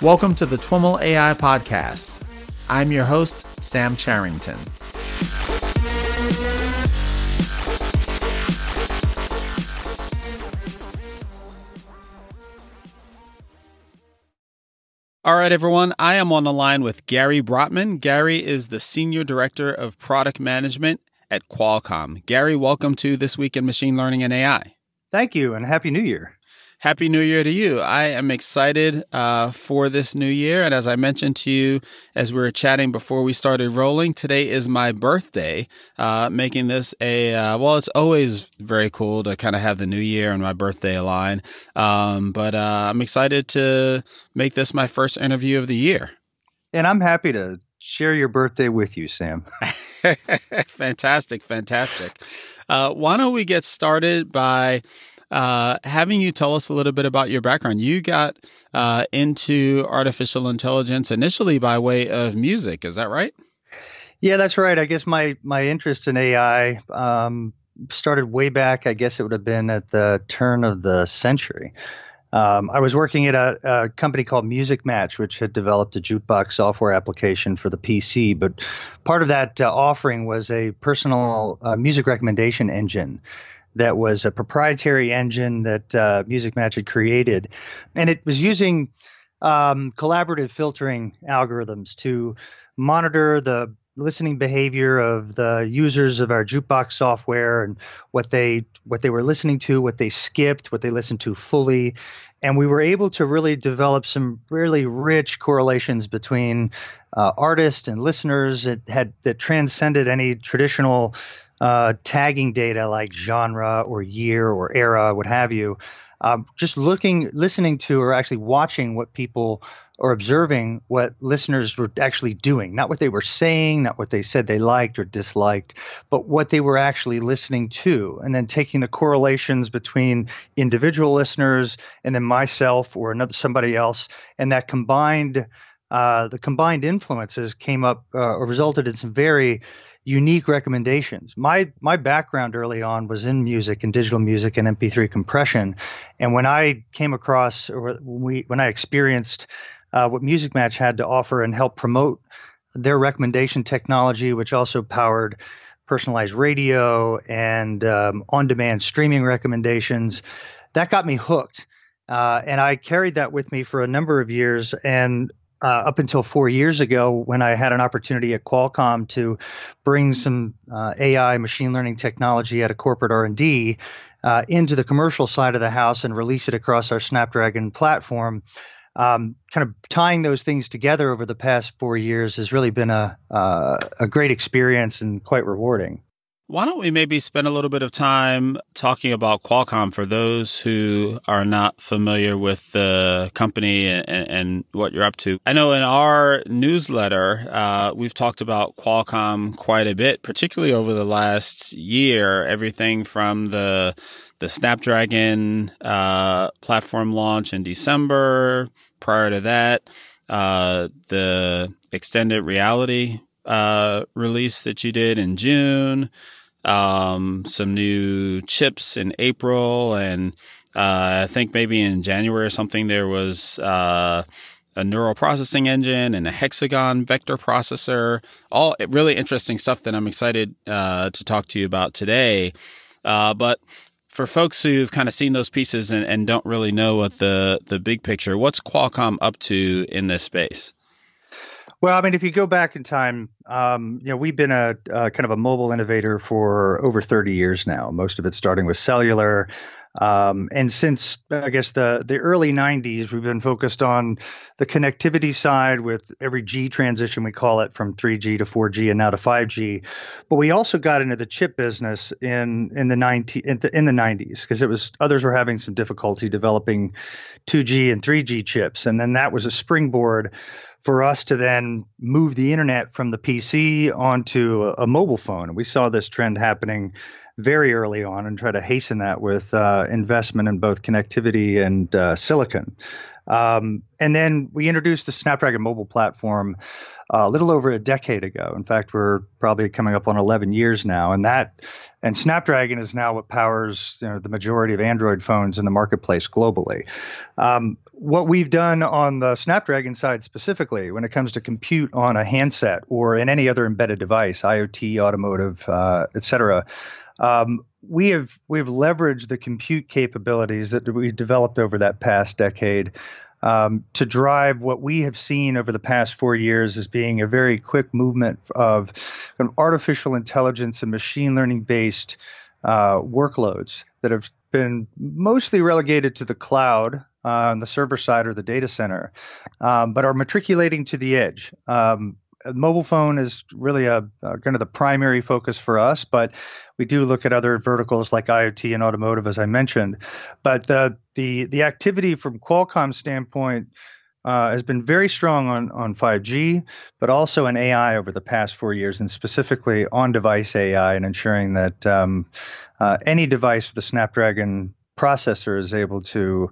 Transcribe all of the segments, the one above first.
Welcome to the TWIML AI Podcast. I'm your host, Sam Charrington. All right, everyone. I am on the line with Gary Brotman. Gary is the Senior Director of Product Management at Qualcomm. Gary, welcome to This Week in Machine Learning and AI. Thank you, and Happy New Year. Happy New Year to you. I am excited uh, for this new year. And as I mentioned to you as we were chatting before we started rolling, today is my birthday, uh, making this a, uh, well, it's always very cool to kind of have the new year and my birthday align. Um, but uh, I'm excited to make this my first interview of the year. And I'm happy to share your birthday with you, Sam. fantastic, fantastic. Uh, why don't we get started by uh, having you tell us a little bit about your background. You got uh, into artificial intelligence initially by way of music. Is that right? Yeah, that's right. I guess my my interest in AI um, started way back. I guess it would have been at the turn of the century. Um, I was working at a, a, company called Music Match, which had developed a jukebox software application for the PC. But part of that uh, offering was a personal uh, music recommendation engine that was a proprietary engine that uh, Music Match had created, and it was using um, collaborative filtering algorithms to monitor the listening behavior of the users of our jukebox software and what they what they were listening to, what they skipped, what they listened to fully, and we were able to really develop some really rich correlations between uh, artists and listeners that had that transcended any traditional uh, tagging data like genre or year or era, what have you. Um, just looking, listening to, or actually watching what people are observing what listeners were actually doing, not what they were saying, not what they said they liked or disliked, but what they were actually listening to, and then taking the correlations between individual listeners and then myself or another somebody else, and that combined. Uh, the combined influences came up uh, or resulted in some very unique recommendations. My my background early on was in music and digital music and MP3 compression, and when I came across or when we when I experienced uh, what Music Match had to offer and help promote their recommendation technology, which also powered personalized radio and um, on-demand streaming recommendations, that got me hooked. Uh, and I carried that with me for a number of years. And uh, up until four years ago when I had an opportunity at Qualcomm to bring some uh, AI machine learning technology at a corporate R&D uh, into the commercial side of the house and release it across our Snapdragon platform. Um, kind of tying those things together over the past four years has really been a uh, a great experience and quite rewarding. Why don't we maybe spend a little bit of time talking about Qualcomm for those who are not familiar with the company and, and what you're up to? I know in our newsletter, uh, we've talked about Qualcomm quite a bit, particularly over the last year. Everything from the the Snapdragon uh, platform launch in December. Prior to that, uh, the extended reality uh, release that you did in June um, some new chips in April, and uh, I think maybe in January or something there was uh, a neural processing engine and a hexagon vector processor. All really interesting stuff that I'm excited uh, to talk to you about today. Uh, but for folks who've kind of seen those pieces and, and don't really know what the the big picture, what's Qualcomm up to in this space? Well, I mean, if you go back in time, um, you know, we've been a, kind of a mobile innovator for over 30 years now. Most of it starting with cellular, um, and since I guess the the early 90s, we've been focused on the connectivity side with every G transition we call it from 3G to 4G and now to 5G. But we also got into the chip business in in the 90 in the, in the 90s because it was others were having some difficulty developing 2G and 3G chips, and then that was a springboard for us to then move the internet from the PC onto a, a mobile phone. We saw this trend happening very early on and try to hasten that with uh, investment in both connectivity and uh, silicon. Um, and then we introduced the Snapdragon mobile platform uh, a little over a decade ago. In fact, we're probably coming up on 11 years now, and that and Snapdragon is now what powers you know, the majority of Android phones in the marketplace globally. Um, what we've done on the Snapdragon side specifically, when it comes to compute on a handset or in any other embedded device, IoT, automotive, uh, et cetera, um, we have we have leveraged the compute capabilities that we developed over that past decade um, to drive what we have seen over the past four years as being a very quick movement of of artificial intelligence and machine learning based uh, workloads that have been mostly relegated to the cloud uh, on the server side or the data center, um, but are matriculating to the edge. Um, mobile phone is really a, a, kind of the primary focus for us, but we do look at other verticals like IoT and automotive, as I mentioned. But the the the activity from Qualcomm standpoint uh, has been very strong on on 5G, but also in AI over the past four years, and specifically on device AI, and ensuring that um, uh, any device with a Snapdragon processor is able to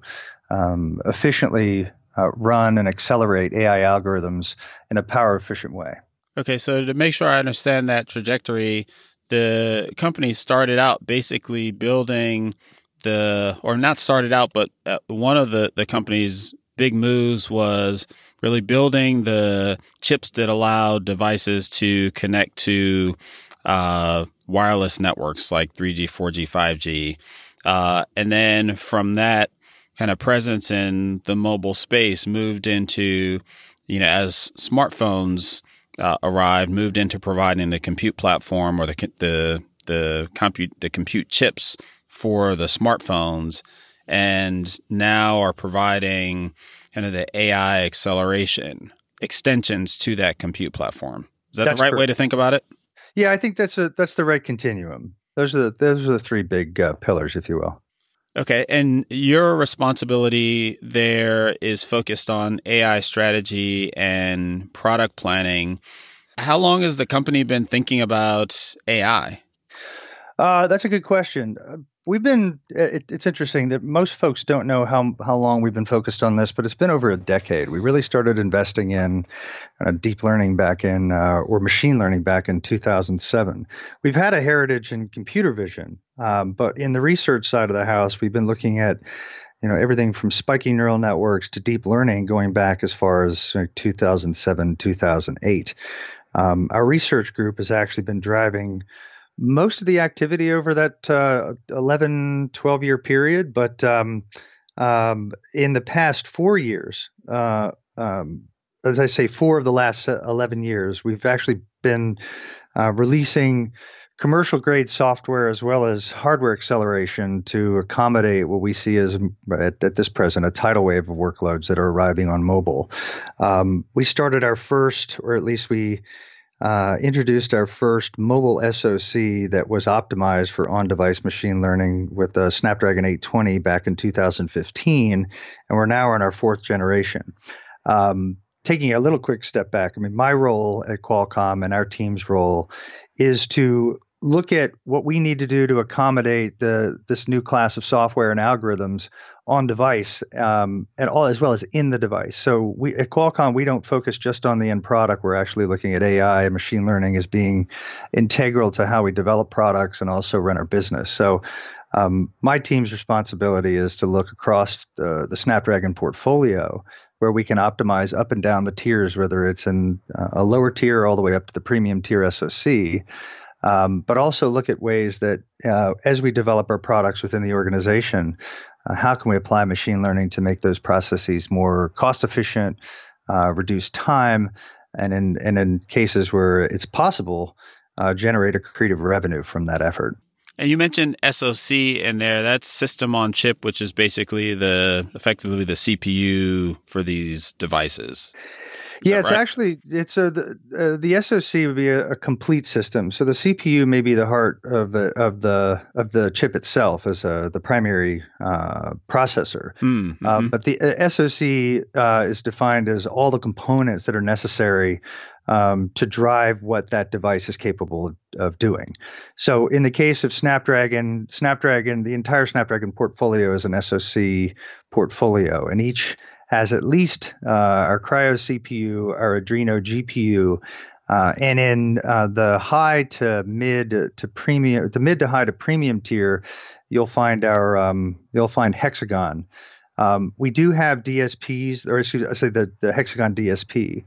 um, efficiently uh, run and accelerate AI algorithms in a power efficient way. Okay, so to make sure I understand that trajectory, the company started out basically building the, or not started out, but uh, one of the, the company's big moves was really building the chips that allow devices to connect to uh, wireless networks like 3G, 4G, 5G. Uh, and then from that, kind of presence in the mobile space moved into, you know, as smartphones uh, arrived, moved into providing the compute platform or the the the compute the compute chips for the smartphones, and now are providing kind of the AI acceleration extensions to that compute platform. Is that that's the right correct. way to think about it? Yeah, I think that's a that's the right continuum. Those are the, those are the three big uh, pillars, if you will. Okay. And your responsibility there is focused on AI strategy and product planning. How long has the company been thinking about AI? Uh, that's a good question we've been it, it's interesting that most folks don't know how how long we've been focused on this but it's been over a decade we really started investing in uh, deep learning back in uh, or machine learning back in 2007 we've had a heritage in computer vision um, but in the research side of the house we've been looking at you know everything from spiking neural networks to deep learning going back as far as 2007 2008 um, our research group has actually been driving most of the activity over that uh, 11, 12 year period. But um, um, in the past four years, uh, um, as I say, four of the last 11 years, we've actually been uh, releasing commercial grade software as well as hardware acceleration to accommodate what we see as at, at this present a tidal wave of workloads that are arriving on mobile. Um, we started our first, or at least we uh, introduced our first mobile SoC that was optimized for on device machine learning with the Snapdragon 820 back in 2015. And we're now in our fourth generation. Um, taking a little quick step back, I mean, my role at Qualcomm and our team's role is to look at what we need to do to accommodate the this new class of software and algorithms on device um, and all as well as in the device. So we at Qualcomm we don't focus just on the end product. We're actually looking at AI and machine learning as being integral to how we develop products and also run our business. So um, my team's responsibility is to look across the, the Snapdragon portfolio where we can optimize up and down the tiers, whether it's in uh, a lower tier all the way up to the premium tier SoC um, but also look at ways that uh, as we develop our products within the organization, uh, how can we apply machine learning to make those processes more cost efficient, uh, reduce time, and in and in cases where it's possible, uh, generate accretive revenue from that effort. And you mentioned SoC in there. That's system on chip, which is basically the effectively the CPU for these devices yeah, it's right? actually it's a the, uh, the SoC would be a, a, complete system. So the CPU may be the heart of the of the of the chip itself as a, the primary uh, processor, um, mm-hmm. but the uh, SoC uh, is defined as all the components that are necessary um, to drive what that device is capable of, of, doing. So, in the case of Snapdragon, Snapdragon, the entire Snapdragon portfolio is an SoC portfolio, and each has at least uh, our Kryo CPU, our Adreno GPU, uh, and in uh, the high to mid to premium, the mid to high to premium tier, you'll find our um, you'll find Hexagon. Um, we do have DSPs, or excuse me, I say the the Hexagon DSP.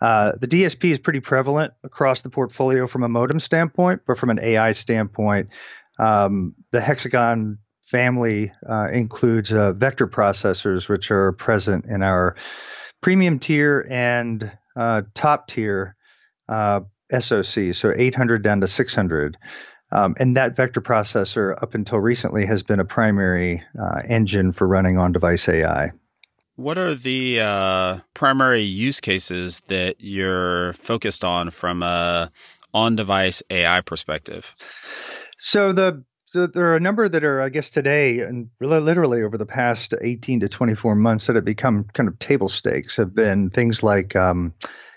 Uh, the DSP is pretty prevalent across the portfolio from a modem standpoint, but from an AI standpoint, um, the Hexagon family uh, includes uh, vector processors, which are present in our premium tier and uh, top tier uh, SoC, so 800 down to 600. Um, and that vector processor, up until recently, has been a primary uh, engine for running on device AI. What are the uh, primary use cases that you're focused on from a on device AI perspective? So the there are a number that are, I guess, today and literally over the past 18 to 24 months that have become kind of table stakes have been things like um,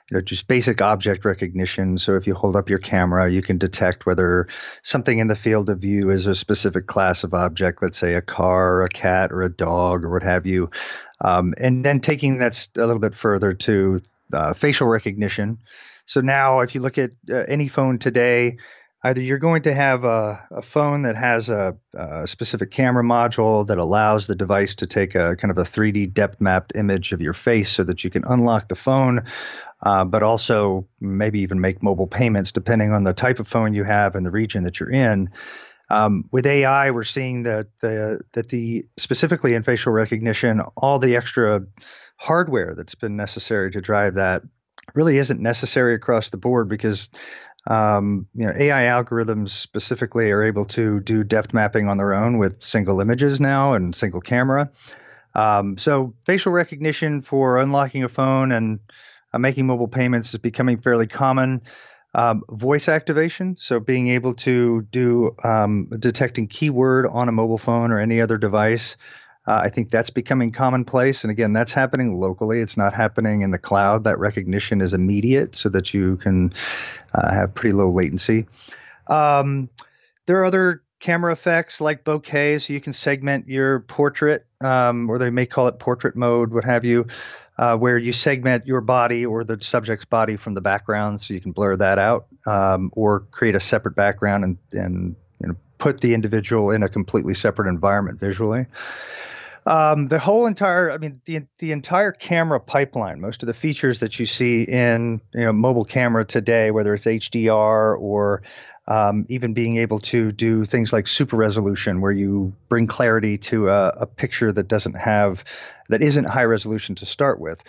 you know, just basic object recognition. So if you hold up your camera, you can detect whether something in the field of view is a specific class of object, let's say a car, a cat, or a dog, or what have you. Um, and then taking that a little bit further to uh, facial recognition. So now, if you look at uh, any phone today, either you're going to have a, a phone that has a, a, specific camera module that allows the device to take a kind of a 3D depth mapped image of your face so that you can unlock the phone, uh, but also maybe even make mobile payments depending on the type of phone you have and the region that you're in. Um, with AI, we're seeing that the that the specifically in facial recognition, all the extra hardware that's been necessary to drive that really isn't necessary across the board because um, you know, AI algorithms specifically are able to do depth mapping on their own with single images now and single camera. Um, so facial recognition for unlocking a phone and uh, making mobile payments is becoming fairly common. Um, voice activation, so being able to do um, detecting keyword on a mobile phone or any other device uh, I think that's becoming commonplace. And again, that's happening locally. It's not happening in the cloud. That recognition is immediate so that you can uh, have pretty low latency. Um, there are other camera effects like bokeh, so you can segment your portrait, um, or they may call it portrait mode, what have you, uh, where you segment your body or the subject's body from the background, so you can blur that out, um, or create a separate background and, and put the individual in a completely separate environment visually. Um, the whole entire, I mean, the the entire camera pipeline, most of the features that you see in you know mobile camera today, whether it's HDR or um, even being able to do things like super resolution, where you bring clarity to a, a picture that doesn't have, that isn't high resolution to start with.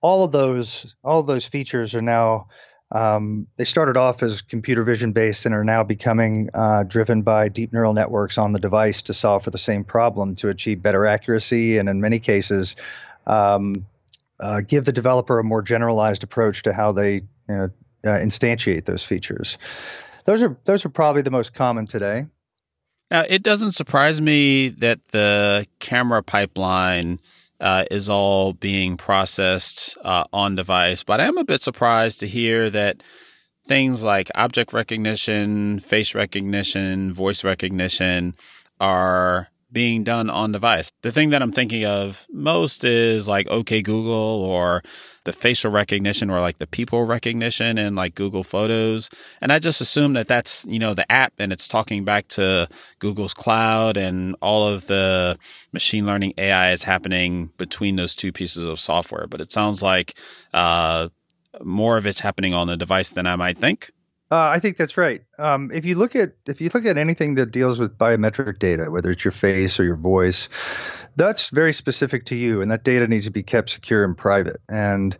All of those, all of those features are now um, they started off as computer vision based and are now becoming uh, driven by deep neural networks on the device to solve for the same problem to achieve better accuracy and, in many cases, um, uh, give the developer a more generalized approach to how they you know, uh, instantiate those features. Those are those are probably the most common today. Now, it doesn't surprise me that the camera pipeline uh, is all being processed uh, on device. But I am a bit surprised to hear that things like object recognition, face recognition, voice recognition are being done on device. The thing that I'm thinking of most is like OK Google or the facial recognition or like the people recognition in like Google Photos. And I just assume that that's, you know, the app and it's talking back to Google's cloud and all of the machine learning AI is happening between those two pieces of software. But it sounds like, uh, more of it's happening on the device than I might think. Uh, I think that's right. Um, if you look at if you look at anything that deals with biometric data, whether it's your face or your voice, that's very specific to you, and that data needs to be kept secure and private. And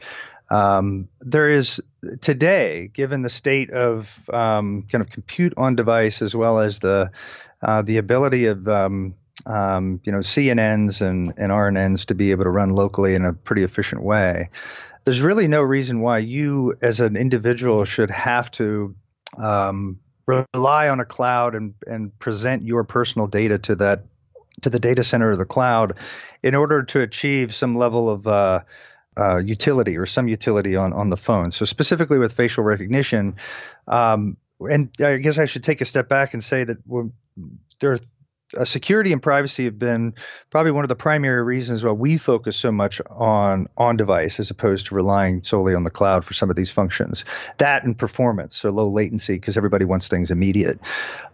um, there is today, given the state of um, kind of compute on device as well as the uh, the ability of um, um you know CNNs and, and RNNs to be able to run locally in a pretty efficient way there's really no reason why you as an individual should have to um, rely on a cloud and, and present your personal data to that to the data center of the cloud in order to achieve some level of uh, uh, utility or some utility on, on the phone. So specifically with facial recognition, um, and I guess I should take a step back and say that there are uh, security and privacy have been probably one of the primary reasons why we focus so much on on device as opposed to relying solely on the cloud for some of these functions. That and performance, so low latency, because everybody wants things immediate.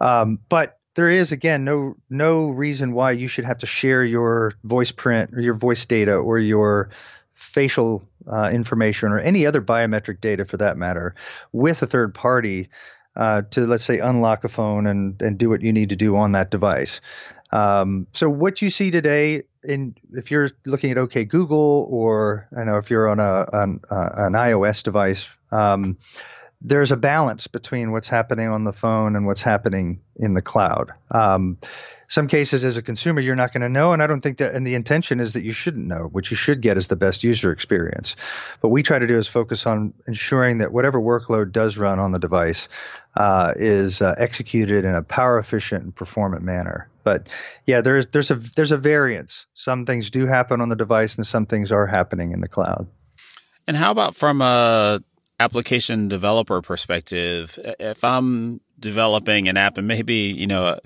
Um, but there is again no no reason why you should have to share your voice print or your voice data or your facial uh, information or any other biometric data for that matter with a third party uh, to let's say unlock a phone and and do what you need to do on that device. Um, so what you see today, in if you're looking at OK Google or I know if you're on a an, uh, an iOS device. Um, there's a balance between what's happening on the phone and what's happening in the cloud. Um, some cases, as a consumer, you're not going to know, and I don't think that. And the intention is that you shouldn't know. What you should get is the best user experience. What we try to do is focus on ensuring that whatever workload does run on the device uh, is uh, executed in a power efficient and performant manner. But yeah, there's there's a there's a variance. Some things do happen on the device, and some things are happening in the cloud. And how about from a application developer perspective, if I'm developing an app and maybe, you know,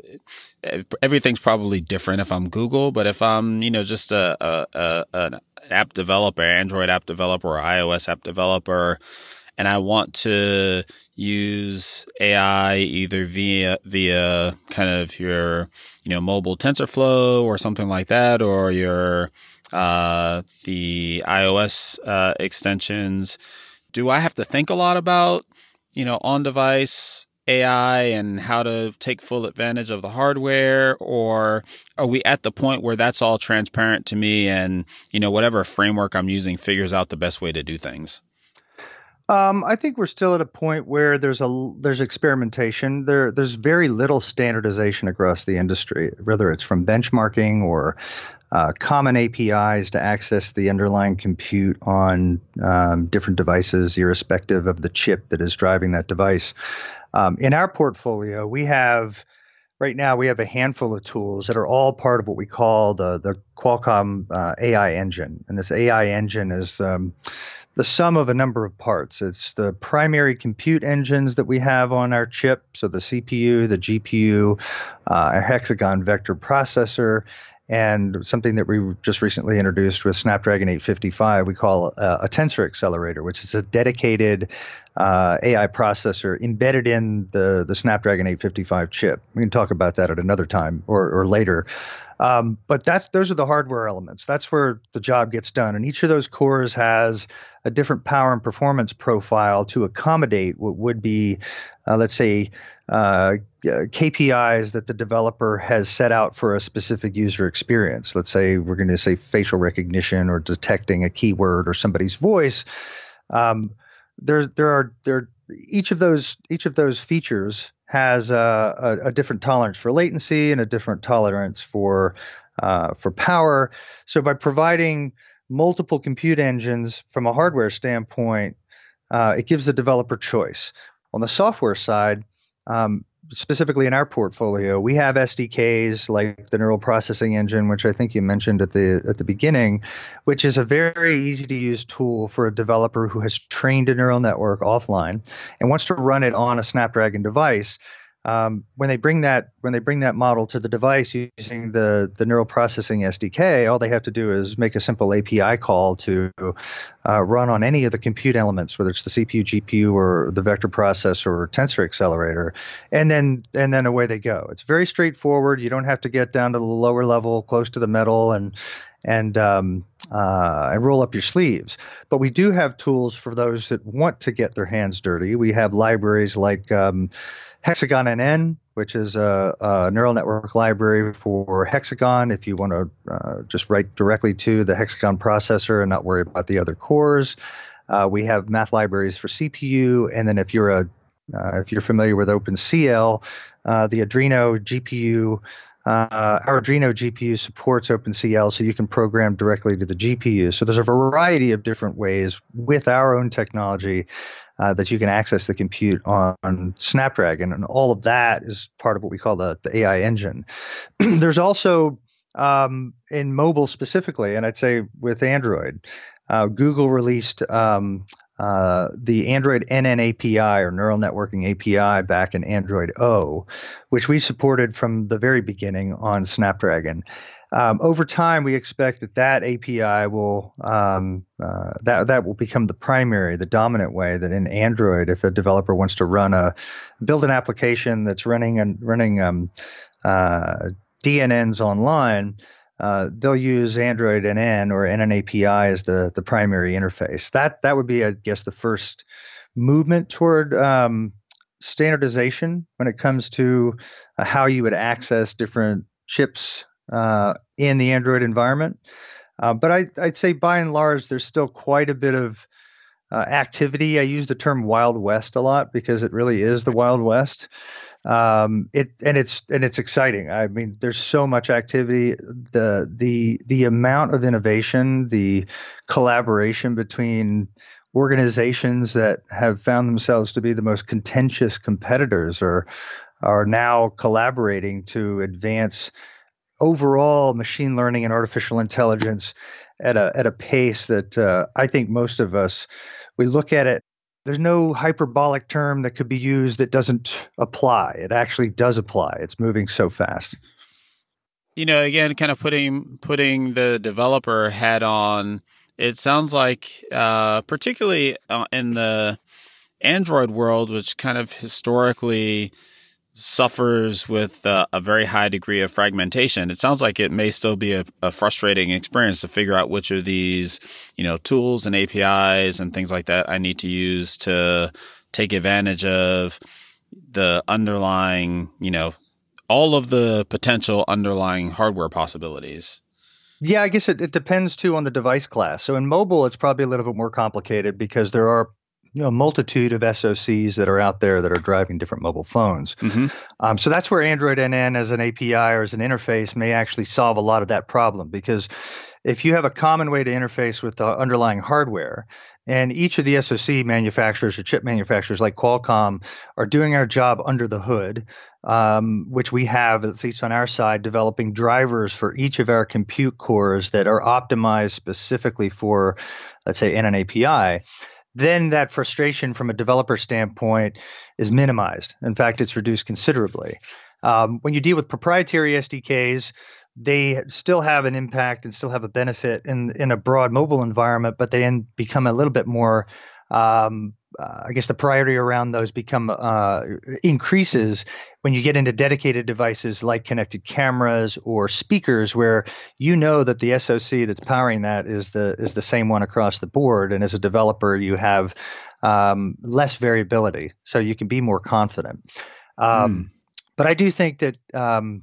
everything's probably different if I'm Google, but if I'm, you know, just a, a, a an app developer, Android app developer or iOS app developer, and I want to use AI either via via kind of your you know mobile TensorFlow or something like that, or your uh, the iOS uh, extensions do I have to think a lot about, you know, on device AI and how to take full advantage of the hardware? Or are we at the point where that's all transparent to me and, you know, whatever framework I'm using figures out the best way to do things? Um, I think we're still at a point where there's a there's experimentation. There there's very little standardization across the industry, whether it's from benchmarking or uh, common APIs to access the underlying compute on um, different devices, irrespective of the chip that is driving that device. Um, in our portfolio, we have right now we have a handful of tools that are all part of what we call the the Qualcomm uh, AI engine, and this AI engine is um, the sum of a number of parts. It's the primary compute engines that we have on our chip, so the CPU, the GPU, uh, our hexagon vector processor, and something that we just recently introduced with Snapdragon 855, we call a, tensor accelerator, which is a dedicated uh, AI processor embedded in the, the Snapdragon 855 chip. We can talk about that at another time or, or later. Um, but that's those are the hardware elements. That's where the job gets done, and each of those cores has a different power and performance profile to accommodate what would be, uh, let's say, uh, KPIs that the developer has set out for a specific user experience. Let's say we're going to say facial recognition or detecting a keyword or somebody's voice. Um, there, there are there each of those each of those features has a, a, a, different tolerance for latency and a different tolerance for uh, for power. So by providing multiple compute engines from a hardware standpoint, uh, it gives the developer choice. On the software side, um, specifically in our portfolio, we have SDKs like the neural processing engine, which I think you mentioned at the at the beginning, which is a very easy to use tool for a developer who has trained a neural network offline and wants to run it on a Snapdragon device um, when they bring that when they bring that model to the device using the the neural processing SDK, all they have to do is make a simple API call to uh, run on any of the compute elements, whether it's the CPU, GPU, or the vector processor or tensor accelerator, and then and then away they go. It's very straightforward. You don't have to get down to the lower level, close to the metal, and and um, uh, and roll up your sleeves. But we do have tools for those that want to get their hands dirty. We have libraries like um, Hexagon NN, which is a, a, neural network library for Hexagon. If you want to uh, just write directly to the Hexagon processor and not worry about the other cores, uh, we have math libraries for CPU. And then if you're a uh, if you're familiar with OpenCL, uh, the Adreno GPU uh, our Adreno GPU supports OpenCL, so you can program directly to the GPU. So there's a variety of different ways with our own technology uh, that you can access the compute on, on, Snapdragon, and all of that is part of what we call the, the AI engine. there's also um, in mobile specifically, and I'd say with Android, uh, Google released um, uh, the Android NN API or Neural Networking API back in Android O, which we supported from the very beginning on Snapdragon. Um, over time, we expect that that API will um, uh, that that will become the primary, the dominant way that in Android, if a developer wants to run a build an application that's running and running um, uh, DNNs online, uh, they'll use Android NN or NN API as the the primary interface. That that would be, I guess, the first movement toward um, standardization when it comes to uh, how you would access different chips uh, in the Android environment. Uh, but I, would say by and large, there's still quite a bit of uh, activity. I use the term Wild West a lot because it really is the Wild West. Um, it and it's and it's exciting. I mean, there's so much activity. The the the amount of innovation, the collaboration between organizations that have found themselves to be the most contentious competitors are are now collaborating to advance overall machine learning and artificial intelligence at a at a pace that uh, I think most of us we look at it. There's no hyperbolic term that could be used that doesn't apply. It actually does apply. It's moving so fast. You know, again, kind of putting putting the developer hat on. It sounds like, uh, particularly uh, in the Android world, which kind of historically suffers with uh, a very high degree of fragmentation. It sounds like it may still be a, a, frustrating experience to figure out which of these, you know, tools and APIs and things like that I need to use to take advantage of the underlying, you know, all of the potential underlying hardware possibilities. Yeah, I guess it, it depends too on the device class. So in mobile, it's probably a little bit more complicated because there are you know, multitude of SOCs that are out there that are driving different mobile phones. Mm-hmm. Um, so that's where Android NN as an API or as an interface may actually solve a lot of that problem because if you have a common way to interface with the underlying hardware, and each of the SoC manufacturers or chip manufacturers like Qualcomm are doing our job under the hood, um, which we have, at least on our side, developing drivers for each of our compute cores that are optimized specifically for, let's say, NN API then that frustration from a developer standpoint is minimized. In fact, it's reduced considerably. Um, when you deal with proprietary SDKs, they still have an impact and still have a benefit in in a broad mobile environment, but they become a little bit more um, uh, I guess the priority around those become uh, increases when you get into dedicated devices like connected cameras or speakers, where you know that the SoC that's powering that is the is the same one across the board, and as a developer, you have um, less variability, so you can be more confident. Um, mm. But I do think that um,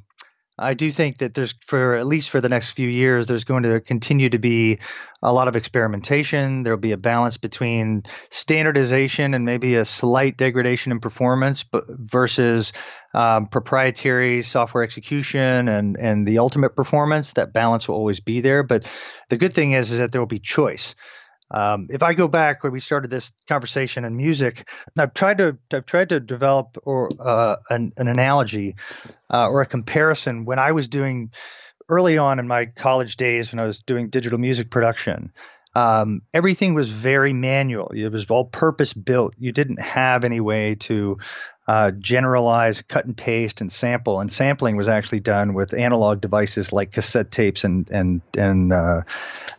I do think that there's for at least for the next few years, there's going to continue to be a lot of experimentation. There'll be a balance between standardization and maybe a slight degradation in performance, but versus um, proprietary software execution and and the ultimate performance. That balance will always be there. But the good thing is is that there will be choice. Um, if I go back when we started this conversation in music, I've tried to I've tried to develop or uh, an, an, analogy uh, or a comparison when I was doing early on in my college days when I was doing digital music production. Um, everything was very manual. It was all purpose built. You didn't have any way to uh, generalize, cut and paste, and sample. And sampling was actually done with analog devices like cassette tapes and and and uh,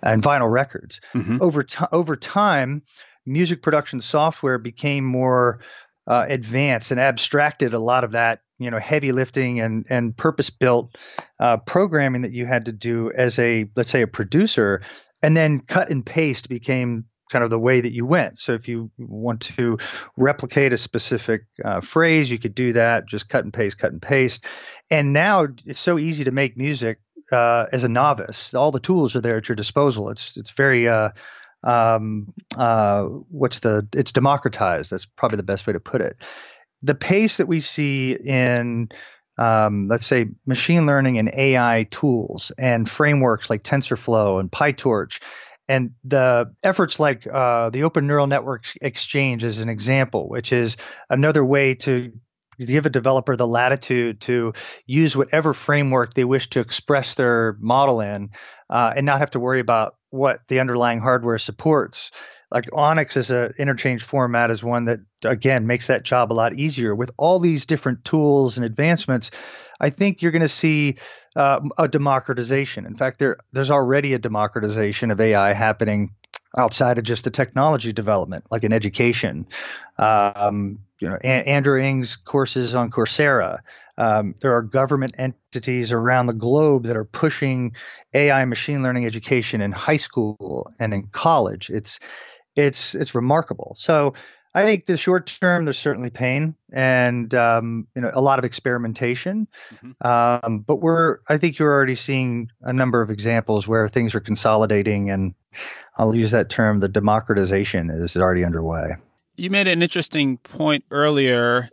and vinyl records. Mm-hmm. Over time, over time, music production software became more uh, advanced and abstracted a lot of that you know heavy lifting and and purpose built uh, programming that you had to do as a let's say a producer and then cut and paste became kind of the way that you went. So if you want to replicate a specific uh, phrase, you could do that. Just cut and paste, cut and paste. And now it's so easy to make music uh, as a novice. All the tools are there at your disposal. It's it's very uh, um, uh, what's the it's democratized. That's probably the best way to put it. The pace that we see in um, let's say machine learning and AI tools and frameworks like TensorFlow and PyTorch and the efforts like uh, the Open Neural Network Exchange is an example, which is another way to give a developer the latitude to use whatever framework they wish to express their model in uh, and not have to worry about what the underlying hardware supports. like ONNX as an interchange format is one that again makes that job a lot easier. With all these different tools and advancements, I think you're going to see uh, a democratization. In fact, there there's already a democratization of AI happening outside of just the technology development, like in education. Um, you know, Andrew Ng's courses on Coursera. Um, there are government entities around the globe that are pushing AI machine learning education in high school and in college. It's it's it's remarkable. So I think the short term, there's certainly pain and um, you know a lot of experimentation, mm-hmm. um, but we're I think you're already seeing a number of examples where things are consolidating, and I'll use that term. The democratization is already underway. You made an interesting point earlier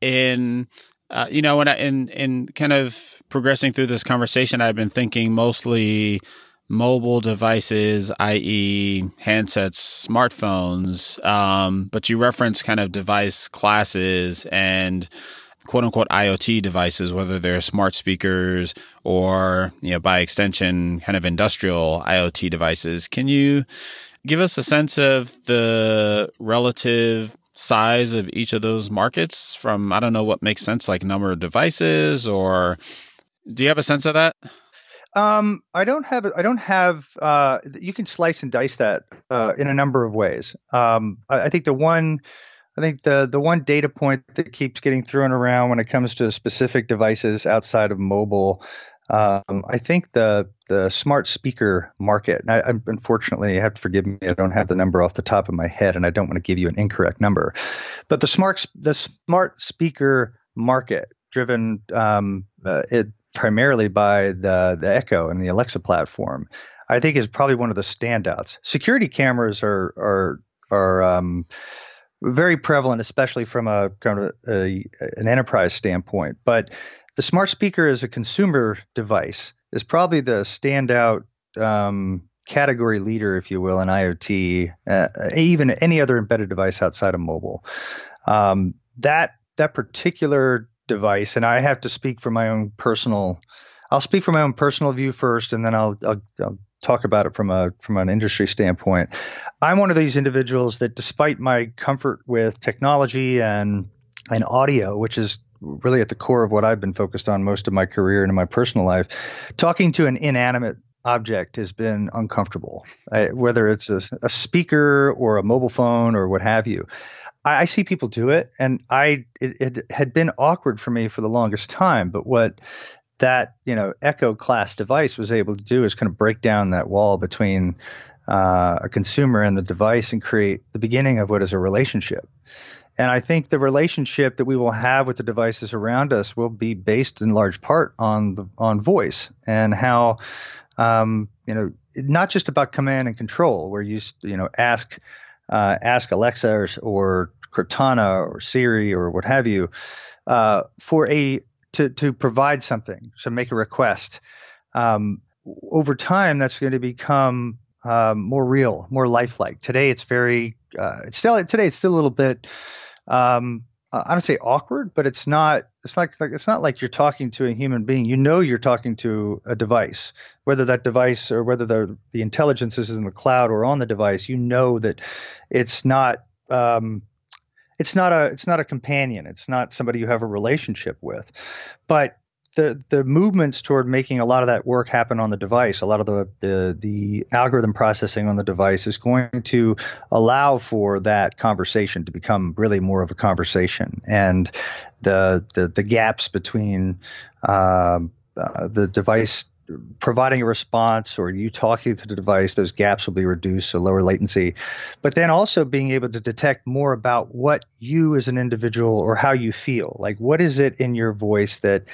in uh, you know when I in in kind of progressing through this conversation, I've been thinking mostly mobile devices, i.e., handsets, smartphones. Um, but you reference kind of device classes and quote unquote IoT devices, whether they're smart speakers or, you know, by extension, kind of industrial IoT devices. Can you give us a sense of the relative size of each of those markets from, I don't know what makes sense, like number of devices or do you have a sense of that? Um, I don't have. I don't have. Uh, you can slice and dice that uh, in a number of ways. Um, I, I, think the one. I think the the one data point that keeps getting thrown around when it comes to specific devices outside of mobile. Um, I think the the smart speaker market. I, I, unfortunately, you have to forgive me. I don't have the number off the top of my head, and I don't want to give you an incorrect number. But the smart the smart speaker market, driven um, uh, it primarily by the the Echo and the Alexa platform, I think is probably one of the standouts. Security cameras are are are um, very prevalent, especially from a kind of a, an enterprise standpoint. But the smart speaker as a consumer device is probably the standout um, category leader, if you will, in IoT, uh, even any other embedded device outside of mobile. Um, that that particular device, and I have to speak from my own personal. I'll speak from my own personal view first, and then I'll, I'll, I'll talk about it from a from an industry standpoint. I'm one of these individuals that, despite my comfort with technology and and audio, which is really at the core of what I've been focused on most of my career and in my personal life, talking to an inanimate object has been uncomfortable, I, whether it's a, a, speaker or a mobile phone or what have you. I, I see people do it, and I it, it had been awkward for me for the longest time. But what that you know Echo class device was able to do is kind of break down that wall between uh, a consumer and the device and create the beginning of what is a relationship. And I think the relationship that we will have with the devices around us will be based in large part on the on voice and how um, you know not just about command and control, where you you know ask uh, ask Alexa or, or, Cortana or Siri or what have you uh, for a to to provide something, to make a request. Um, over time, that's going to become um, more real, more lifelike. Today, it's very uh, it's still today it's still a little bit um, I don't say awkward, but it's not. It's like, like it's not like you're talking to a human being. You know, you're talking to a device, whether that device or whether the the intelligence is in the cloud or on the device. You know that it's not. Um, it's not a. It's not a companion. It's not somebody you have a relationship with, but the the movements toward making a lot of that work happen on the device, a lot of the, the the algorithm processing on the device is going to allow for that conversation to become really more of a conversation, and the the, the gaps between um, uh, the device providing a response or you talking to the device, those gaps will be reduced, so lower latency. But then also being able to detect more about what you as an individual or how you feel. Like, what is it in your voice that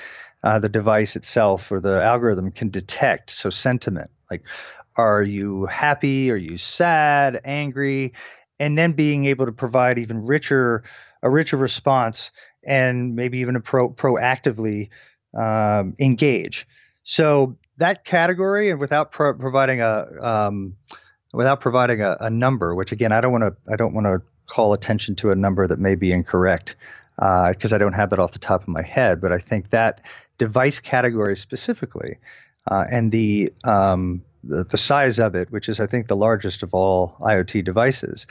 uh, the device itself or the algorithm can detect. So sentiment, like, are you happy? Are you sad? Angry? And then being able to provide even richer, a richer response, and maybe even a pro proactively um, engage. So that category, and without pro- providing a um, without providing a, a, number, which again I don't want to I don't want to call attention to a number that may be incorrect because uh, I don't have that off the top of my head. But I think that device category specifically, uh, and the um, the, the size of it, which is I think the largest of all IoT devices,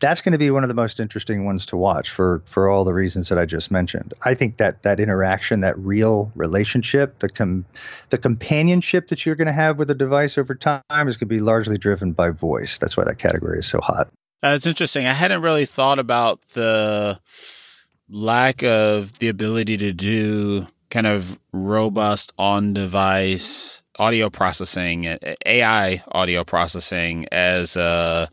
that's going to be one of the most interesting ones to watch for for all the reasons that I just mentioned. I think that that interaction, that real relationship, the com- the companionship that you're going to have with a device over time is going to be largely driven by voice. That's why that category is so hot. That's interesting. I hadn't really thought about the lack of the ability to do kind of robust on device audio processing, AI audio processing as a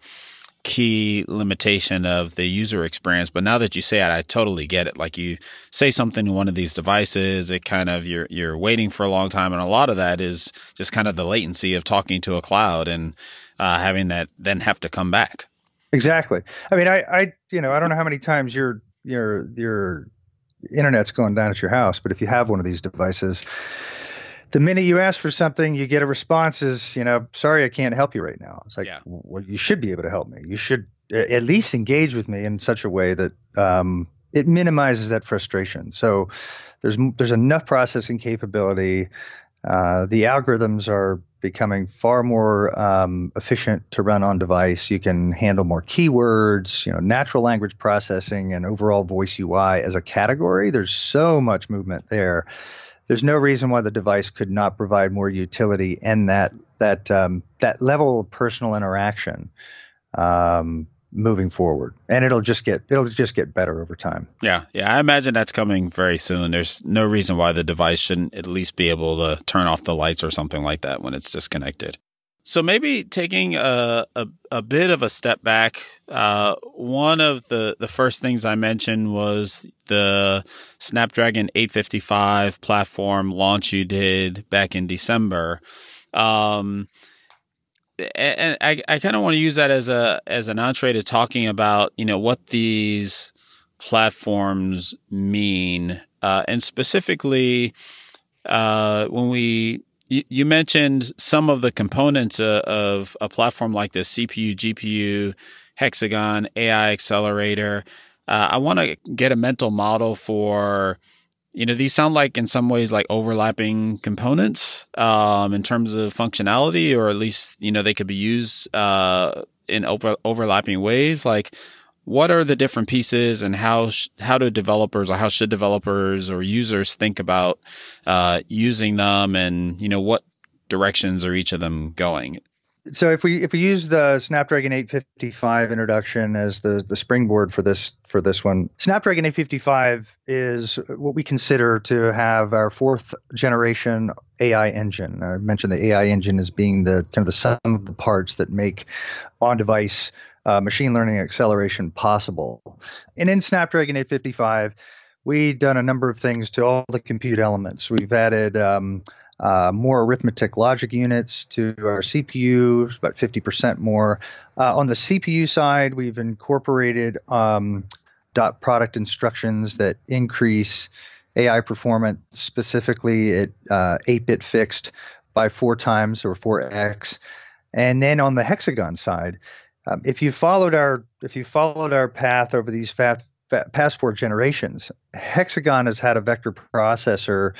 key limitation of the user experience. But now that you say it, I totally get it. Like you say something to one of these devices, it kind of you're you're waiting for a long time, and a lot of that is just kind of the latency of talking to a cloud and uh, having that then have to come back. Exactly. I mean, I, I, you know, I don't know how many times your your your internet's going down at your house, but if you have one of these devices, the minute you ask for something, you get a response is, you know, sorry, I can't help you right now. It's like, yeah. well, you should be able to help me. You should at least engage with me in such a way that um, it minimizes that frustration. So there's there's enough processing capability. Uh, the algorithms are becoming far more um, efficient to run on device. You can handle more keywords, you know, natural language processing, and overall voice UI as a category. There's so much movement there. There's no reason why the device could not provide more utility and that that um, that level of personal interaction. Um, moving forward. And it'll just get it'll just get better over time. Yeah yeah i imagine that's coming very soon. There's no reason why the device shouldn't at least be able to turn off the lights or something like that when it's disconnected so maybe taking a, a, a bit of a step back uh, one of the, the first things i mentioned was the snapdragon 855 platform launch you did back in december. Um, and I, I kind of want to use that as a as an entree to talking about you know what these platforms mean, uh, and specifically uh, when we you, mentioned some of the components uh, of a platform like this CPU, GPU, Hexagon, AI accelerator. Uh, I want to get a mental model for you know these sound like in some ways like overlapping components um, in terms of functionality or at least you know they could be used uh, in over- overlapping ways like what are the different pieces and how sh- how do developers or how should developers or users think about uh, using them and you know what directions are each of them going so if we if we use the Snapdragon 855 introduction as the the springboard for this for this one, Snapdragon 855 is what we consider to have our fourth generation AI engine. I mentioned the AI engine as being the kind of the sum of the parts that make on-device uh, machine learning acceleration possible. And in Snapdragon 855, we've done a number of things to all the compute elements. We've added um, uh, more arithmetic logic units to our CPU, about 50% more. Uh, on the CPU side, we've incorporated um, dot product instructions that increase AI performance, specifically at uh, 8 bit fixed by four times or 4x. And then on the hexagon side, um, if you followed our if you followed our path over these fast past four generations, Hexagon has had a vector processor,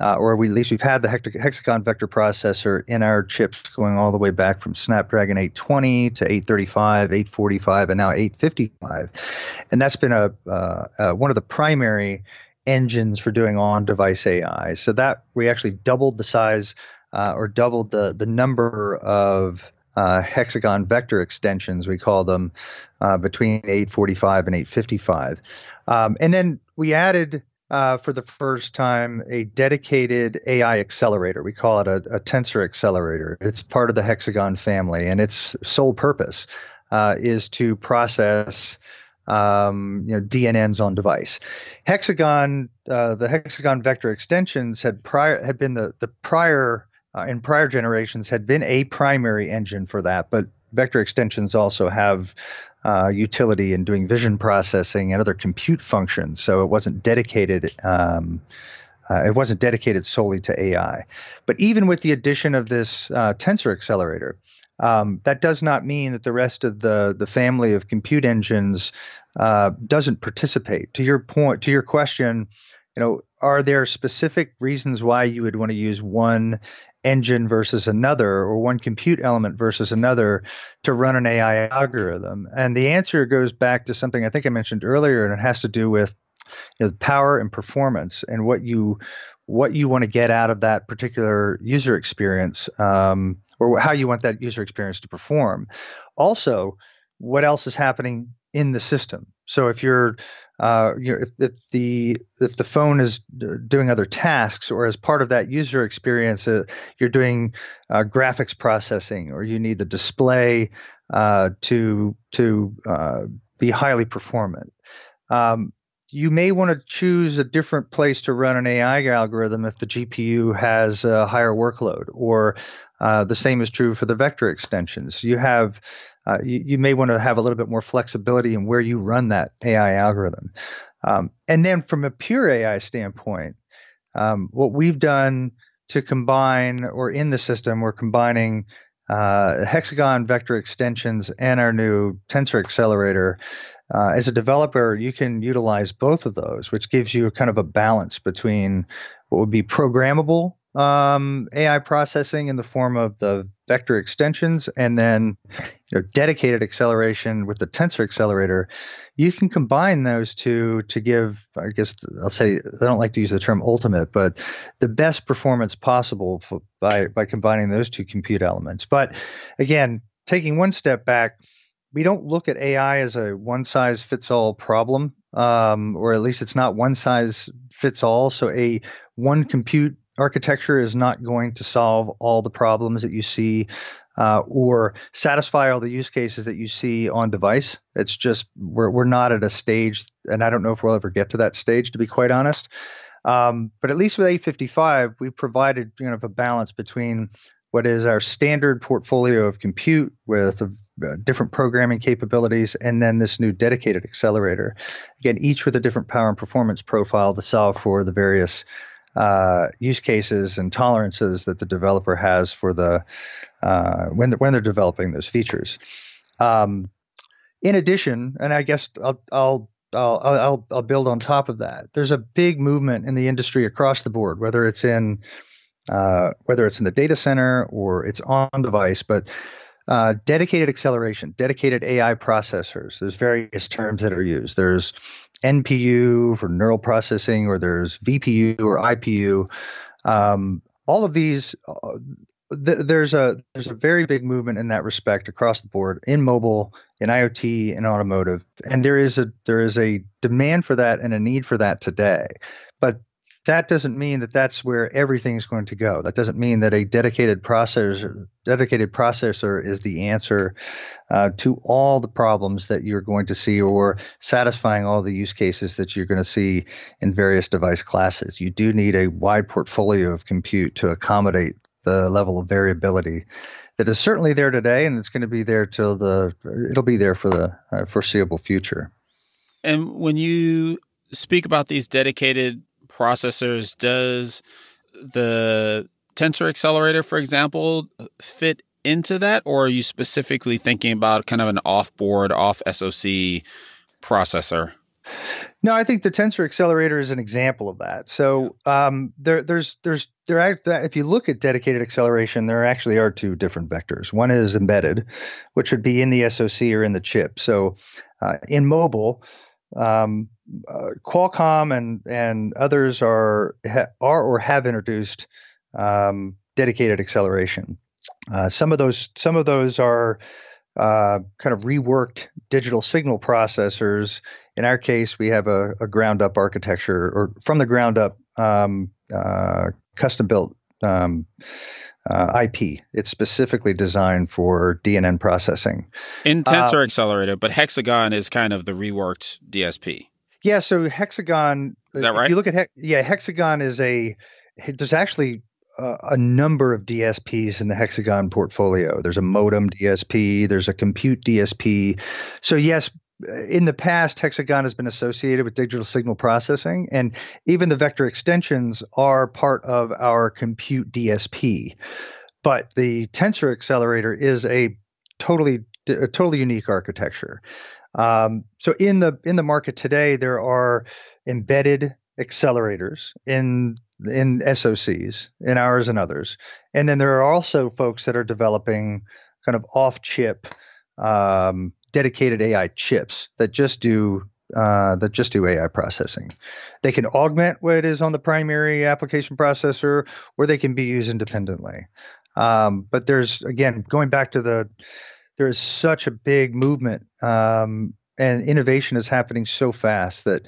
uh, or we, at least we've had the Hexagon vector processor in our chips going all the way back from Snapdragon 820 to 835, 845, and now 855. And that's been a uh, uh, one of the primary engines for doing on-device AI. So that we actually doubled the size uh, or doubled the the number of uh, hexagon vector extensions, we call them, uh, between 845 and 855. Um, and then we added uh, for the first time a dedicated AI accelerator. We call it a, a, tensor accelerator. It's part of the hexagon family, and its sole purpose uh, is to process. Um, you know, DNNs on device. Hexagon, uh, the hexagon vector extensions had prior had been the the prior uh, in prior generations had been a primary engine for that, but vector extensions also have uh, utility in doing vision processing and other compute functions. So it wasn't dedicated. Um, uh, it wasn't dedicated solely to AI. But even with the addition of this uh, tensor accelerator, um, that does not mean that the rest of the the family of compute engines uh, doesn't participate. To your point, to your question, you know, are there specific reasons why you would want to use one engine versus another or one compute element versus another to run an AI algorithm? And the answer goes back to something I think I mentioned earlier, and it has to do with you know, power and performance and what you what you want to get out of that particular user experience um, or how you want that user experience to perform. Also, what else is happening in the system? So if you're uh, you know, if, if, the if the phone is doing other tasks, or as part of that user experience, uh, you're doing uh, graphics processing, or you need the display uh, to to uh, be highly performant. Um, you may want to choose a different place to run an AI algorithm if the GPU has a higher workload, or uh, the same is true for the vector extensions. You have uh, you, you, may want to have a little bit more flexibility in where you run that AI algorithm. Um, and then from a pure AI standpoint, um, what we've done to combine, or in the system, we're combining uh, hexagon vector extensions and our new tensor accelerator. Uh, as a developer, you can utilize both of those, which gives you kind of a balance between what would be programmable um, AI processing in the form of the vector extensions and then you know, dedicated acceleration with the tensor accelerator. You can combine those two to give, I guess I'll say, I don't like to use the term ultimate, but the best performance possible for, by, by combining those two compute elements. But again, taking one step back, we don't look at AI as a one size fits all problem, um, or at least it's not one size fits all. So a one compute architecture is not going to solve all the problems that you see uh, or satisfy all the use cases that you see on device. It's just we're we're not at a stage, and I don't know if we'll ever get to that stage, to be quite honest. Um, but at least with 855, we provided you know a balance between what is our standard portfolio of compute with uh, different programming capabilities, and then this new dedicated accelerator. Again, each with a different power and performance profile to solve for the various uh, use cases and tolerances that the developer has for the uh, when they're, when they're developing those features. Um, in addition, and I guess I'll, I'll I'll, I'll, I'll build on top of that. There's a big movement in the industry across the board, whether it's in uh, whether it's in the data center or it's on device, but uh, dedicated acceleration, dedicated AI processors. There's various terms that are used. There's NPU for neural processing, or there's VPU or IPU. Um, all of these, uh, th- there's a there's a very big movement in that respect across the board in mobile, in IoT, in automotive, and there is a there is a demand for that and a need for that today. But that doesn't mean that that's where everything's going to go. That doesn't mean that a dedicated processor, dedicated processor is the answer uh, to all the problems that you're going to see or satisfying all the use cases that you're going to see in various device classes. You do need a wide portfolio of compute to accommodate the level of variability that is certainly there today, and it's going to be there till the it'll be there for the uh, foreseeable future. And when you speak about these dedicated processors does the tensor accelerator for example fit into that or are you specifically thinking about kind of an off-board off soc processor no, I think the tensor accelerator is an example of that. So um, there, there's, there's, there. If you look at dedicated acceleration, there actually are two different vectors. One is embedded, which would be in the SoC or in the chip. So uh, in mobile, um, uh, Qualcomm and and others are ha, are or have introduced um, dedicated acceleration. Uh, some of those some of those are uh, kind of reworked digital signal processors. In our case, we have a, a ground up architecture or from the ground up um, uh, custom built um, uh, IP. It's specifically designed for DNN processing. In Tensor uh, Accelerator, but Hexagon is kind of the reworked DSP. Yeah, so Hexagon. Is that right? If you look at yeah, Hexagon is a. There's actually uh, a number of DSPs in the Hexagon portfolio. There's a modem DSP. There's a compute DSP. So yes, in the past, Hexagon has been associated with digital signal processing, and even the vector extensions are part of our compute DSP. But the tensor accelerator is a totally a totally unique architecture. Um, so in the in the market today, there are embedded accelerators in in SOCs, in ours and others, and then there are also folks that are developing kind of off chip um, dedicated AI chips that just do uh, that just do AI processing. They can augment what is on the primary application processor, or they can be used independently. Um, but there's again going back to the there's such a big movement um, and innovation is happening so fast that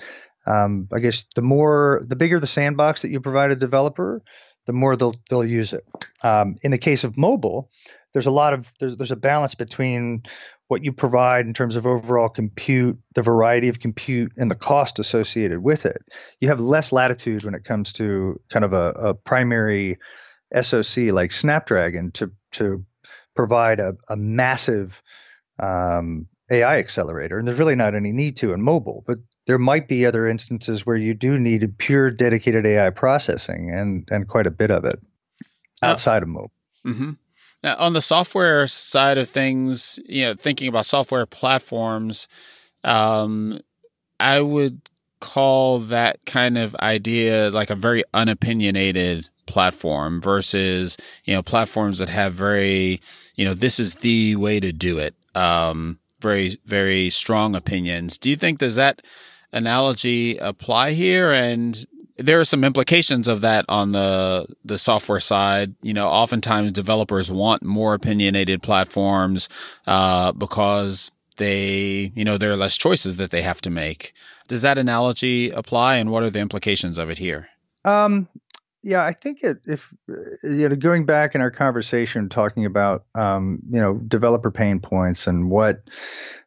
um, I guess the more the bigger the sandbox that you provide a developer, the more they'll they'll use it. Um, in the case of mobile, there's a lot of there's there's a balance between what you provide in terms of overall compute, the variety of compute, and the cost associated with it. You have less latitude when it comes to kind of a, a primary SoC like Snapdragon to to provide a, a massive um, AI accelerator, and there's really not any need to in mobile. But there might be other instances where you do need pure dedicated AI processing, and and quite a bit of it uh, outside uh, of mobile. Mm-hmm. Now, on the software side of things, you know, thinking about software platforms, um, I would call that kind of idea like a very unopinionated platform versus you know platforms that have very you know this is the way to do it um, very very strong opinions. Do you think does that analogy apply here? And there are some implications of that on the the software side. You know oftentimes developers want more opinionated platforms uh, because they you know there are less choices that they have to make. Does that analogy apply and what are the implications of it here? Um, yeah, I think it, if you know, going back in our conversation, talking about um, you know developer pain points and what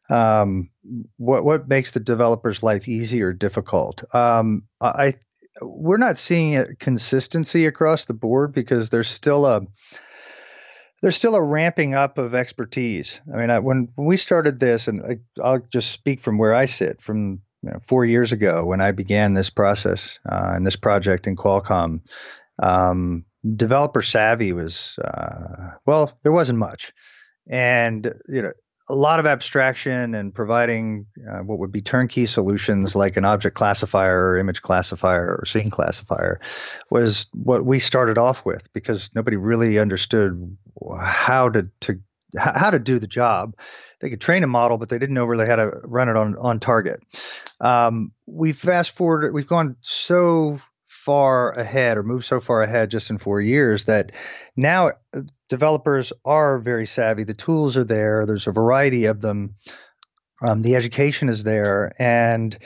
um, what what makes the developer's life easy or difficult. Um, I we're not seeing a consistency across the board because there's still a there's still a ramping up of expertise. I mean, I, when when we started this, and I, I'll just speak from where I sit, from you know, four years ago when I began this process uh, and this project in Qualcomm, um, developer savvy was uh, well, there wasn't much, and you know a lot of abstraction and providing uh, what would be turnkey solutions like an object classifier or image classifier or scene classifier was what we started off with because nobody really understood how to, to how to do the job they could train a model, but they didn't know really how to run it on on target. Um, we fast forward, we've gone so far ahead or moved so far ahead just in four years that now uh, developers are very savvy. The tools are there. There's a variety of them. Um, the education is there, and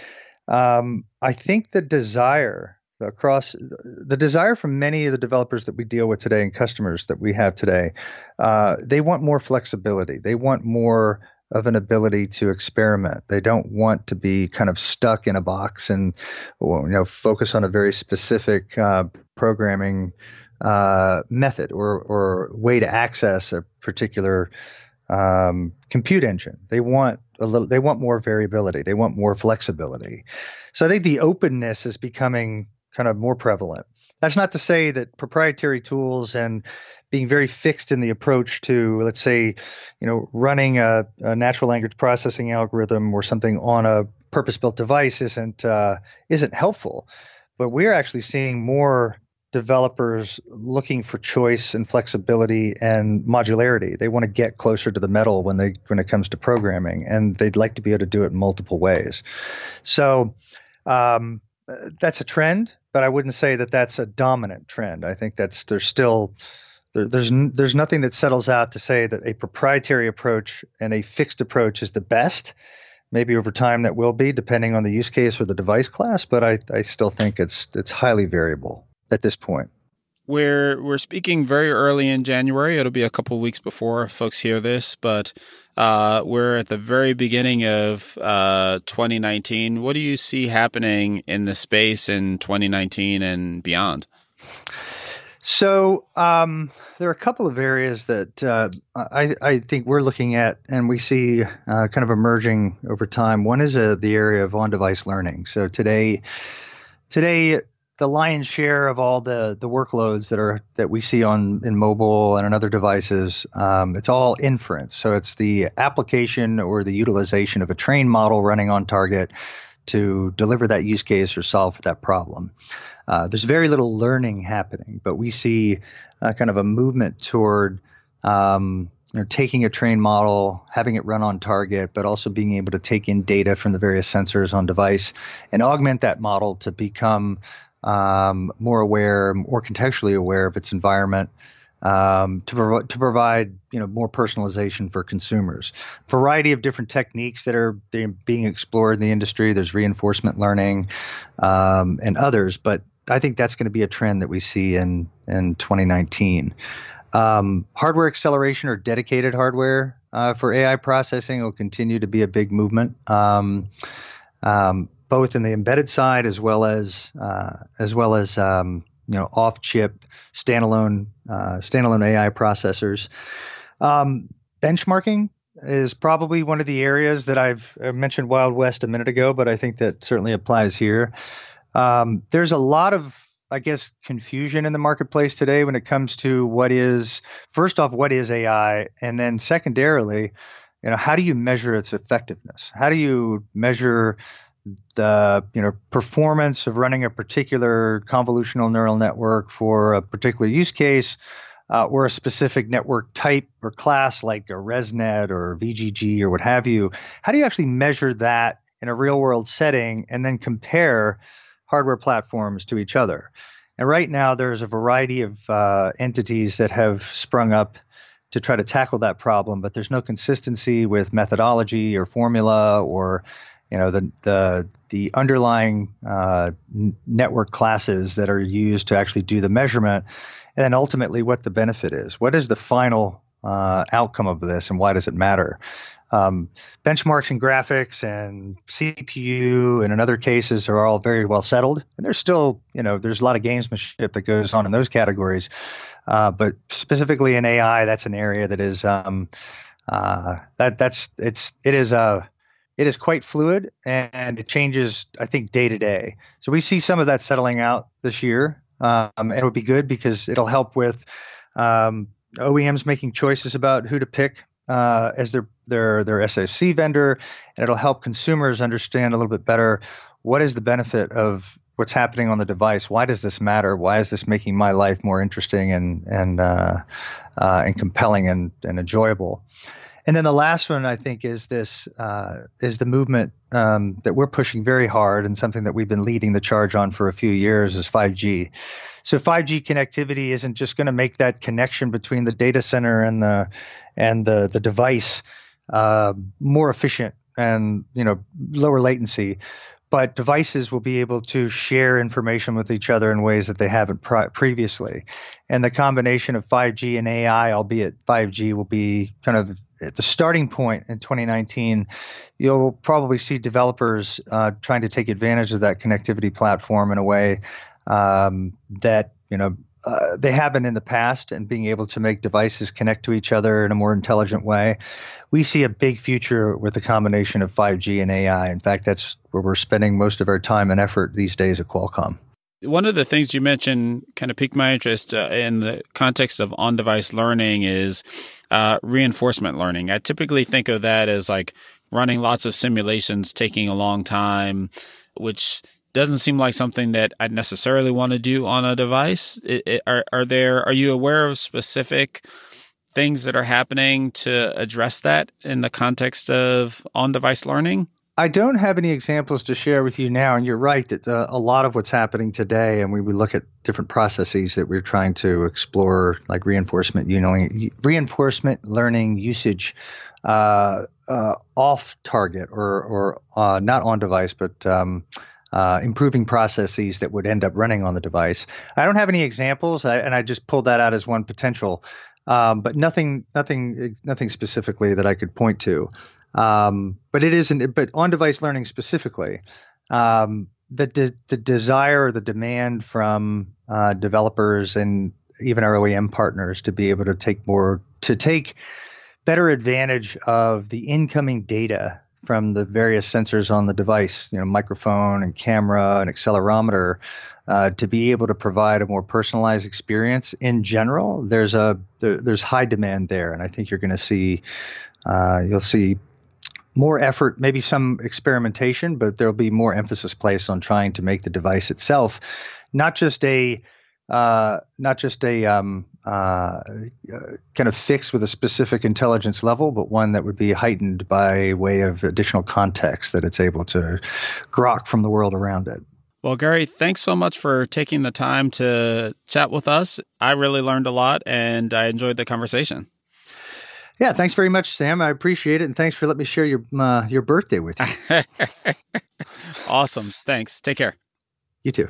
um, I think the desire across the desire from many of the developers that we deal with today and customers that we have today, uh, they want more flexibility. They want more of an ability to experiment. They don't want to be kind of stuck in a box and you know focus on a very specific uh, programming uh, method or or way to access a particular um, compute engine. They want a little. They want more variability. They want more flexibility. So I think the openness is becoming kind of more prevalent. That's not to say that proprietary tools and being very fixed in the approach to, let's say, you know, running a, a natural language processing algorithm or something on a purpose-built device isn't uh, isn't helpful. But we're actually seeing more developers looking for choice and flexibility and modularity. They want to get closer to the metal when they when it comes to programming, and they'd like to be able to do it multiple ways. So um, that's a trend but I wouldn't say that that's a dominant trend. I think that's there's still there, there's there's nothing that settles out to say that a proprietary approach and a fixed approach is the best. Maybe over time that will be, depending on the use case or the device class. But I, I still think it's it's highly variable at this point. We're we're speaking very early in January. It'll be a couple weeks before folks hear this, but uh, we're at the very beginning of uh, 2019. What do you see happening in the space in 2019 and beyond? So um, there are a couple of areas that uh, I, I, think we're looking at, and we see uh, kind of emerging over time. One is uh, the area of on-device learning. So today, today the lion's share of all the the workloads that are that we see on in mobile and on other devices, um, it's all inference. So it's the application or the utilization of a trained model running on target to deliver that use case or solve that problem. Uh, there's very little learning happening, but we see uh, kind of a movement toward um, you know, taking a trained model, having it run on target, but also being able to take in data from the various sensors on device and augment that model to become um, more aware, more contextually aware of its environment. Um, to, prov- to provide you know more personalization for consumers. Variety of different techniques that are being explored in the industry. There's reinforcement learning um, and others, but I think that's going to be a trend that we see in in 2019. Um, hardware acceleration or dedicated hardware uh, for AI processing will continue to be a big movement, um, um, both in the embedded side as well as uh, as well as um, you know off-chip standalone uh, standalone AI processors. Um, benchmarking is probably one of the areas that I've mentioned Wild West a minute ago, but I think that certainly applies here. Um, there's a lot of I guess, confusion in the marketplace today when it comes to what is, first off, what is AI? And then secondarily, you know, how do you measure its effectiveness? How do you measure the you know performance of running a particular convolutional neural network for a particular use case uh, or a specific network type or class like a ResNet or VGG or what have you? How do you actually measure that in a real world setting and then compare hardware platforms to each other. And right now, there's a variety of uh, entities that have sprung up to try to tackle that problem, but there's no consistency with methodology or formula or you know the the the underlying uh, network classes that are used to actually do the measurement, and then ultimately what the benefit is. What is the final uh, outcome of this, and why does it matter? Um, benchmarks and graphics and CPU and in other cases are all very well settled. And there's still, you know, there's a lot of gamesmanship that goes on in those categories. Uh, but specifically in AI, that's an area that is um, uh, that that's it's it is uh, it is quite fluid and it changes, I think, day to day. So we see some of that settling out this year, um, and it would be good because it'll help with um, OEMs making choices about who to pick uh, as their their their SoC vendor, and it'll help consumers understand a little bit better what is the benefit of what's happening on the device. Why does this matter? Why is this making my life more interesting and and uh, uh, and compelling and, and enjoyable? And then the last one I think is this uh, is the movement um, that we're pushing very hard and something that we've been leading the charge on for a few years is 5G. So 5G connectivity isn't just going to make that connection between the data center and the and the the device uh, more efficient and you know lower latency, but devices will be able to share information with each other in ways that they haven't previously. And the combination of 5G and AI, albeit 5G will be kind of at the starting point in 2019, you'll probably see developers uh, trying to take advantage of that connectivity platform in a way um, that you know uh, they haven't in the past and being able to make devices connect to each other in a more intelligent way. We see a big future with the combination of 5G and AI. In fact, that's where we're spending most of our time and effort these days at Qualcomm. One of the things you mentioned kind of piqued my interest uh, in the context of on device learning is uh, reinforcement learning. I typically think of that as like running lots of simulations, taking a long time, which doesn't seem like something that I'd necessarily want to do on a device. It, it, are, are there, are you aware of specific things that are happening to address that in the context of on device learning? I don't have any examples to share with you now, and you're right that uh, a lot of what's happening today, and we, we look at different processes that we're trying to explore, like reinforcement, you know, reinforcement learning usage uh, uh, off target or or uh, not on device, but um, uh, improving processes that would end up running on the device. I don't have any examples, and I just pulled that out as one potential, um, but nothing, nothing, nothing specifically that I could point to. Um, but it isn't. But on-device learning specifically, um, the de- the desire the demand from uh, developers and even our OEM partners to be able to take more to take better advantage of the incoming data from the various sensors on the device, you know, microphone and camera and accelerometer, uh, to be able to provide a more personalized experience. In general, there's a there, there's high demand there, and I think you're going to see uh, you'll see more effort, maybe some experimentation, but there'll be more emphasis placed on trying to make the device itself not just a uh, not just a um, uh, kind of fixed with a specific intelligence level, but one that would be heightened by way of additional context that it's able to grok from the world around it. Well, Gary, thanks so much for taking the time to chat with us. I really learned a lot and I enjoyed the conversation. Yeah, thanks very much, Sam. I appreciate it, and thanks for letting me share your uh, your birthday with you. awesome. Thanks. Take care. You too.